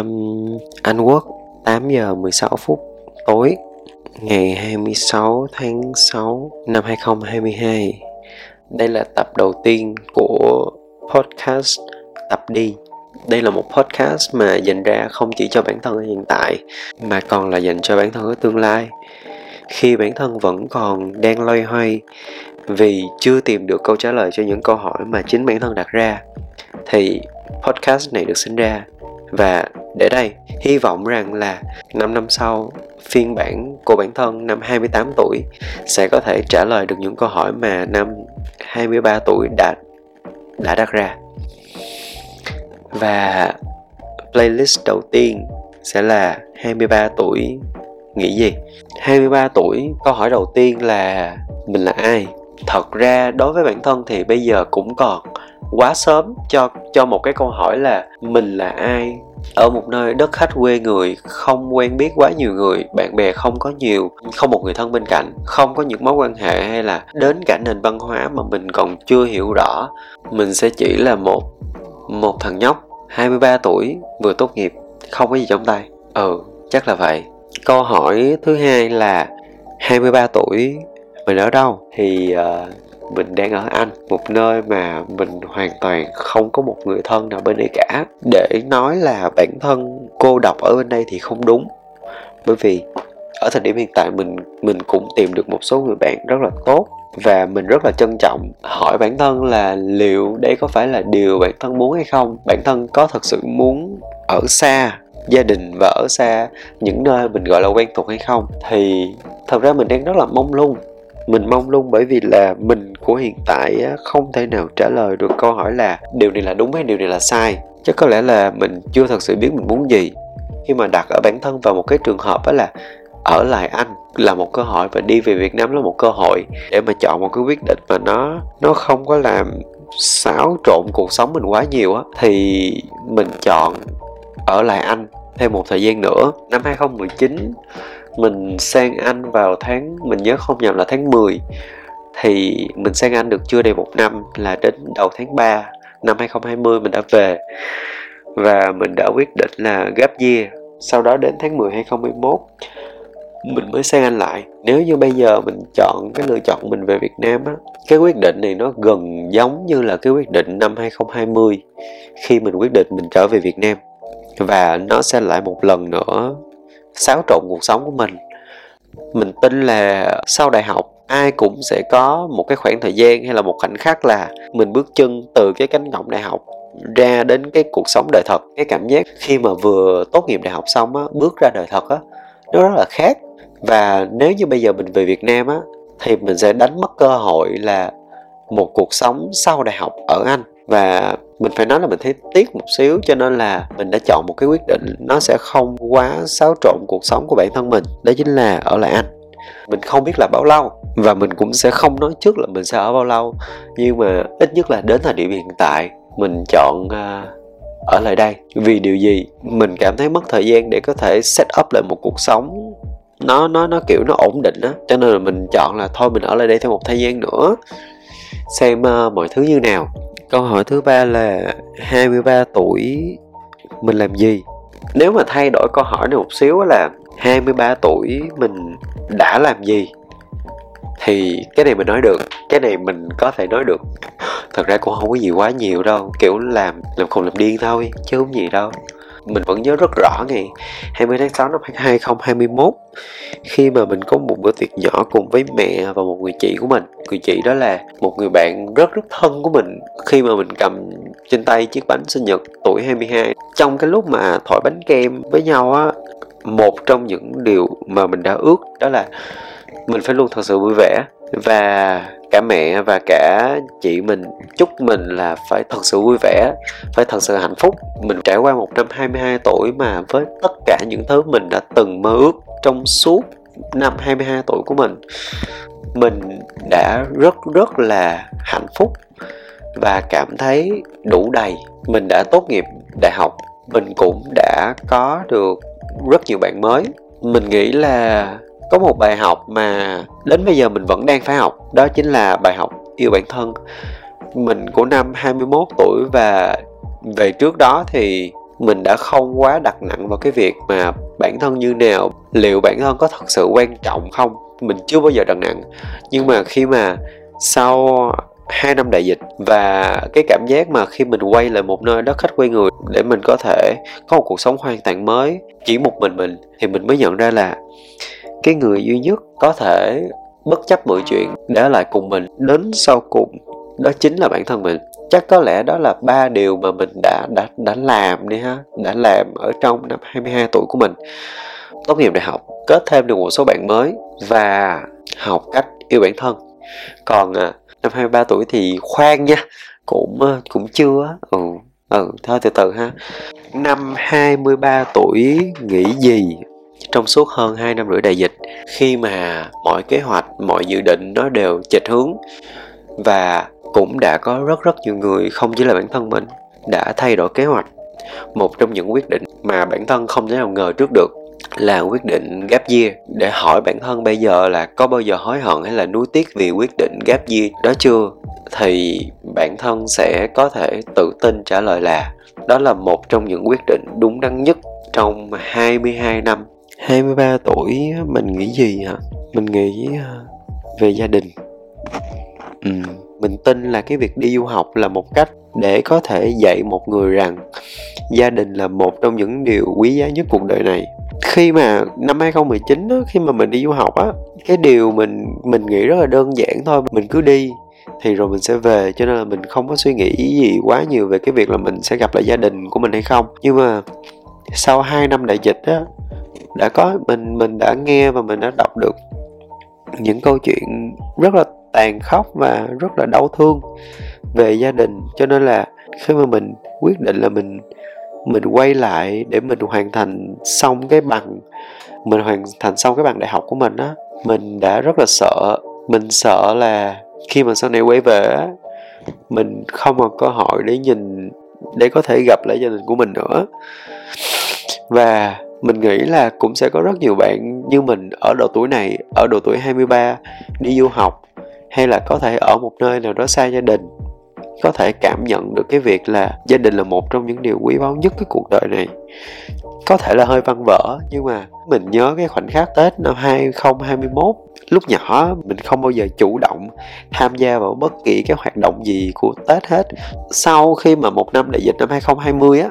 um, Anh Quốc 8 giờ 16 phút tối ngày 26 tháng 6 năm 2022 đây là tập đầu tiên của podcast tập đi. Đây là một podcast mà dành ra không chỉ cho bản thân hiện tại mà còn là dành cho bản thân ở tương lai. Khi bản thân vẫn còn đang loay hoay vì chưa tìm được câu trả lời cho những câu hỏi mà chính bản thân đặt ra thì podcast này được sinh ra và để đây, hy vọng rằng là 5 năm sau, phiên bản của bản thân năm 28 tuổi sẽ có thể trả lời được những câu hỏi mà năm 23 tuổi đã đã đặt ra. Và playlist đầu tiên sẽ là 23 tuổi nghĩ gì? 23 tuổi, câu hỏi đầu tiên là mình là ai? Thật ra, đối với bản thân thì bây giờ cũng còn quá sớm cho cho một cái câu hỏi là mình là ai? Ở một nơi đất khách quê người, không quen biết quá nhiều người, bạn bè không có nhiều, không một người thân bên cạnh, không có những mối quan hệ hay là đến cả nền văn hóa mà mình còn chưa hiểu rõ, mình sẽ chỉ là một một thằng nhóc 23 tuổi, vừa tốt nghiệp, không có gì trong tay. Ừ chắc là vậy. Câu hỏi thứ hai là 23 tuổi mình ở đâu. Thì uh, mình đang ở anh một nơi mà mình hoàn toàn không có một người thân nào bên đây cả. Để nói là bản thân cô độc ở bên đây thì không đúng. Bởi vì ở thời điểm hiện tại mình mình cũng tìm được một số người bạn rất là tốt và mình rất là trân trọng hỏi bản thân là liệu đây có phải là điều bản thân muốn hay không? Bản thân có thật sự muốn ở xa gia đình và ở xa những nơi mình gọi là quen thuộc hay không? Thì thật ra mình đang rất là mong lung mình mong lung bởi vì là mình của hiện tại không thể nào trả lời được câu hỏi là điều này là đúng hay điều này là sai. Chắc có lẽ là mình chưa thật sự biết mình muốn gì. Khi mà đặt ở bản thân vào một cái trường hợp đó là ở lại anh là một cơ hội và đi về Việt Nam là một cơ hội để mà chọn một cái quyết định mà nó nó không có làm xáo trộn cuộc sống mình quá nhiều á, thì mình chọn ở lại anh thêm một thời gian nữa. Năm 2019 mình sang Anh vào tháng, mình nhớ không nhầm là tháng 10 thì mình sang Anh được chưa đầy một năm là đến đầu tháng 3 năm 2020 mình đã về. Và mình đã quyết định là gap year. Sau đó đến tháng 10 2021 mình mới sang Anh lại. Nếu như bây giờ mình chọn cái lựa chọn mình về Việt Nam á, cái quyết định này nó gần giống như là cái quyết định năm 2020 khi mình quyết định mình trở về Việt Nam và nó sẽ lại một lần nữa xáo trộn cuộc sống của mình. Mình tin là sau đại học, ai cũng sẽ có một cái khoảng thời gian hay là một khoảnh khắc là mình bước chân từ cái cánh cổng đại học ra đến cái cuộc sống đời thật. Cái cảm giác khi mà vừa tốt nghiệp đại học xong á, bước ra đời thật á, nó rất là khác. Và nếu như bây giờ mình về Việt Nam á, thì mình sẽ đánh mất cơ hội là một cuộc sống sau đại học ở Anh. Và mình phải nói là mình thấy tiếc một xíu cho nên là mình đã chọn một cái quyết định nó sẽ không quá xáo trộn cuộc sống của bản thân mình. Đó chính là ở lại anh. Mình không biết là bao lâu và mình cũng sẽ không nói trước là mình sẽ ở bao lâu nhưng mà ít nhất là đến thời điểm hiện tại mình chọn uh, ở lại đây. Vì điều gì? Mình cảm thấy mất thời gian để có thể set up lại một cuộc sống nó nó nó kiểu nó ổn định á. Cho nên là mình chọn là thôi mình ở lại đây thêm một thời gian nữa xem uh, mọi thứ như nào. Câu hỏi thứ ba là 23 tuổi mình làm gì? Nếu mà thay đổi câu hỏi này một xíu là 23 tuổi mình đã làm gì? Thì cái này mình nói được, cái này mình có thể nói được. Thật ra cũng không có gì quá nhiều đâu, kiểu làm làm khùng làm điên thôi, chứ không gì đâu mình vẫn nhớ rất rõ ngày 20 tháng 6 năm 2021 khi mà mình có một bữa tiệc nhỏ cùng với mẹ và một người chị của mình. Người chị đó là một người bạn rất rất thân của mình khi mà mình cầm trên tay chiếc bánh sinh nhật tuổi 22 trong cái lúc mà thổi bánh kem với nhau á, một trong những điều mà mình đã ước đó là mình phải luôn thật sự vui vẻ và cả mẹ và cả chị mình, chúc mình là phải thật sự vui vẻ, phải thật sự hạnh phúc. Mình trải qua một năm 22 tuổi mà với tất cả những thứ mình đã từng mơ ước trong suốt năm 22 tuổi của mình mình đã rất rất là hạnh phúc và cảm thấy đủ đầy. Mình đã tốt nghiệp đại học, mình cũng đã có được rất nhiều bạn mới. Mình nghĩ là có một bài học mà đến bây giờ mình vẫn đang phải học, đó chính là bài học yêu bản thân. Mình của năm 21 tuổi và về trước đó thì mình đã không quá đặt nặng vào cái việc mà bản thân như nào, liệu bản thân có thật sự quan trọng không, mình chưa bao giờ đặt nặng. Nhưng mà khi mà sau hai năm đại dịch và cái cảm giác mà khi mình quay lại một nơi đất khách quay người để mình có thể có một cuộc sống hoàn toàn mới, chỉ một mình mình, thì mình mới nhận ra là cái người duy nhất có thể bất chấp mọi chuyện để lại cùng mình đến sau cùng đó chính là bản thân mình. Chắc có lẽ đó là ba điều mà mình đã đã đã làm đi ha đã làm ở trong năm 22 tuổi của mình. Tốt nghiệp đại học kết thêm được một số bạn mới và học cách yêu bản thân. Còn à, năm 23 tuổi thì khoan nha cũng à, cũng chưa ừ ừ thôi từ từ ha. Năm 23 tuổi nghĩ gì? Trong suốt hơn 2 năm rưỡi đại dịch, khi mà mọi kế hoạch, mọi dự định nó đều chệch hướng và cũng đã có rất rất nhiều người không chỉ là bản thân mình đã thay đổi kế hoạch. Một trong những quyết định mà bản thân không thể nào ngờ trước được là quyết định gap year. Để hỏi bản thân bây giờ là có bao giờ hối hận hay là nuối tiếc vì quyết định gap year đó chưa, thì bản thân sẽ có thể tự tin trả lời là đó là một trong những quyết định đúng đắn nhất trong 22 năm 23 tuổi mình nghĩ gì hả? Mình nghĩ à, về gia đình. Ừ, mình tin là cái việc đi du học là một cách để có thể dạy một người rằng gia đình là một trong những điều quý giá nhất cuộc đời này. Khi mà năm 2019 đó, khi mà mình đi du học á, cái điều mình mình nghĩ rất là đơn giản thôi, mình cứ đi thì rồi mình sẽ về cho nên là mình không có suy nghĩ gì quá nhiều về cái việc là mình sẽ gặp lại gia đình của mình hay không. Nhưng mà sau 2 năm đại dịch á đã có, mình mình đã nghe và mình đã đọc được những câu chuyện rất là tàn khốc và rất là đau thương về gia đình. Cho nên là khi mà mình quyết định là mình mình quay lại để mình hoàn thành xong cái bằng, mình hoàn thành xong cái bằng đại học của mình á, mình đã rất là sợ. Mình sợ là khi mà sau này quay về á, mình không còn cơ hội để nhìn, để có thể gặp lại gia đình của mình nữa. Và mình nghĩ là cũng sẽ có rất nhiều bạn như mình ở độ tuổi này, ở độ tuổi 23 đi du học hay là có thể ở một nơi nào đó xa gia đình có thể cảm nhận được cái việc là gia đình là một trong những điều quý báu nhất cái cuộc đời này. Có thể là hơi văn vở nhưng mà mình nhớ cái khoảnh khắc Tết năm 2021 lúc nhỏ mình không bao giờ chủ động tham gia vào bất kỳ cái hoạt động gì của Tết hết. Sau khi mà một năm đại dịch năm 2020 á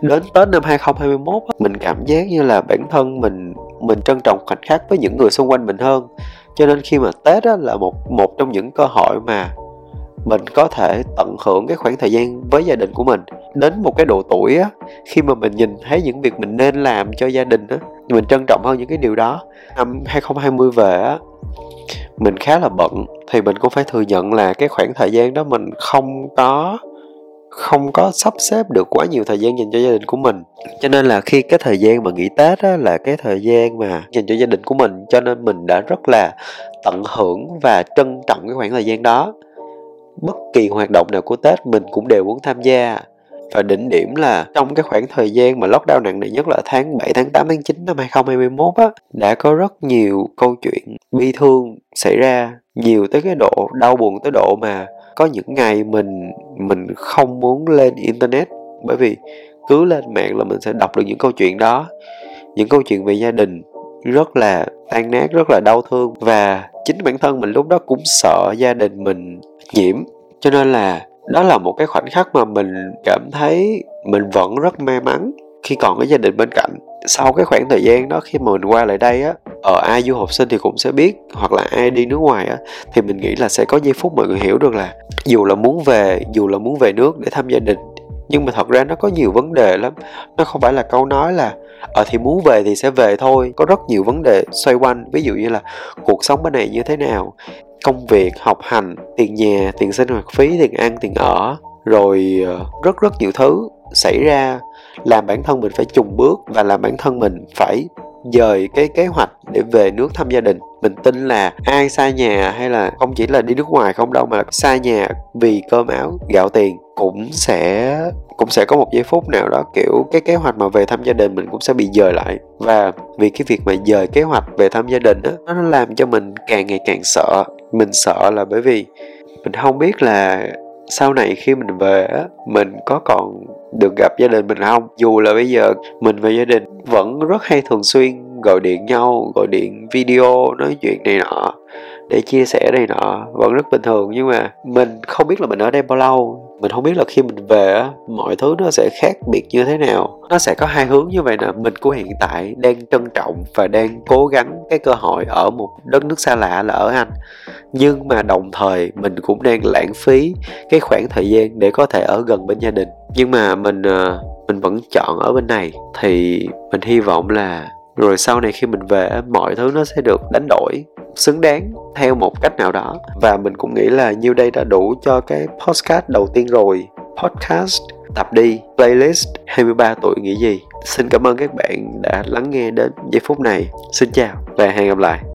đến Tết năm 2021 mình cảm giác như là bản thân mình mình trân trọng khoảnh khắc với những người xung quanh mình hơn. Cho nên khi mà Tết á, là một một trong những cơ hội mà mình có thể tận hưởng cái khoảng thời gian với gia đình của mình. Đến một cái độ tuổi á khi mà mình nhìn thấy những việc mình nên làm cho gia đình á mình trân trọng hơn những cái điều đó. Năm 2020 về á mình khá là bận thì mình cũng phải thừa nhận là cái khoảng thời gian đó mình không có không có sắp xếp được quá nhiều thời gian dành cho gia đình của mình. Cho nên là khi cái thời gian mà nghỉ tết á, là cái thời gian mà dành cho gia đình của mình cho nên mình đã rất là tận hưởng và trân trọng cái khoảng thời gian đó. Bất kỳ hoạt động nào của tết mình cũng đều muốn tham gia. Và đỉnh điểm là trong cái khoảng thời gian mà lockdown nặng nề nhất là tháng 7, tháng 8, tháng 9 năm 2021 á đã có rất nhiều câu chuyện bi thương xảy ra nhiều tới cái độ đau buồn tới độ mà có những ngày mình mình không muốn lên internet bởi vì cứ lên mạng là mình sẽ đọc được những câu chuyện đó. Những câu chuyện về gia đình rất là tan nát, rất là đau thương và chính bản thân mình lúc đó cũng sợ gia đình mình nhiễm. Cho nên là đó là một cái khoảnh khắc mà mình cảm thấy mình vẫn rất may mắn khi còn có gia đình bên cạnh. Sau cái khoảng thời gian đó khi mà mình qua lại đây á ở ai du học sinh thì cũng sẽ biết, hoặc là ai đi nước ngoài á, thì mình nghĩ là sẽ có giây phút mọi người hiểu được là dù là muốn về, dù là muốn về nước để thăm gia đình, nhưng mà thật ra nó có nhiều vấn đề lắm. Nó không phải là câu nói là ở thì muốn về thì sẽ về thôi. Có rất nhiều vấn đề xoay quanh, ví dụ như là cuộc sống bên này như thế nào, công việc, học hành, tiền nhà, tiền sinh hoạt phí, tiền ăn, tiền ở, rồi ờ, rất rất nhiều thứ xảy ra, làm bản thân mình phải trùng bước và làm bản thân mình phải dời cái kế hoạch để về nước thăm gia đình. Mình tin là ai xa nhà hay là không chỉ là đi nước ngoài không đâu, mà là xa nhà vì cơm áo, gạo tiền cũng sẽ cũng sẽ có một giây phút nào đó, kiểu, cái kế hoạch mà về thăm gia đình mình cũng sẽ bị dời lại. Và vì cái việc mà dời kế hoạch về thăm gia đình đó nó làm cho mình càng ngày càng sợ. Mình sợ là bởi vì mình không biết là sau này khi mình về á, mình có còn được gặp gia đình mình không? Dù là bây giờ mình và gia đình vẫn rất hay thường xuyên gọi điện nhau, gọi điện video, nói chuyện này nọ để chia sẻ này nọ, vẫn rất bình thường. Nhưng mà mình không biết là mình ở đây bao lâu. Mình không biết là khi mình về mọi thứ nó sẽ khác biệt như thế nào. Nó sẽ có hai hướng như vậy nè. Mình của hiện tại đang trân trọng và đang cố gắng cái cơ hội ở một đất nước xa lạ là ở anh. Nhưng mà đồng thời mình cũng đang lãng phí cái khoảng thời gian để có thể ở gần bên gia đình. Nhưng mà mình ờ, mình vẫn chọn ở bên này. Thì mình hy vọng là rồi sau này khi mình về mọi thứ nó sẽ được đánh đổi xứng đáng theo một cách nào đó. Và mình cũng nghĩ là nhiêu đây đã đủ cho cái podcast đầu tiên rồi. Podcast tập đi, playlist 23 tuổi nghĩ gì. Xin cảm ơn các bạn đã lắng nghe đến giây phút này. Xin chào và hẹn gặp lại.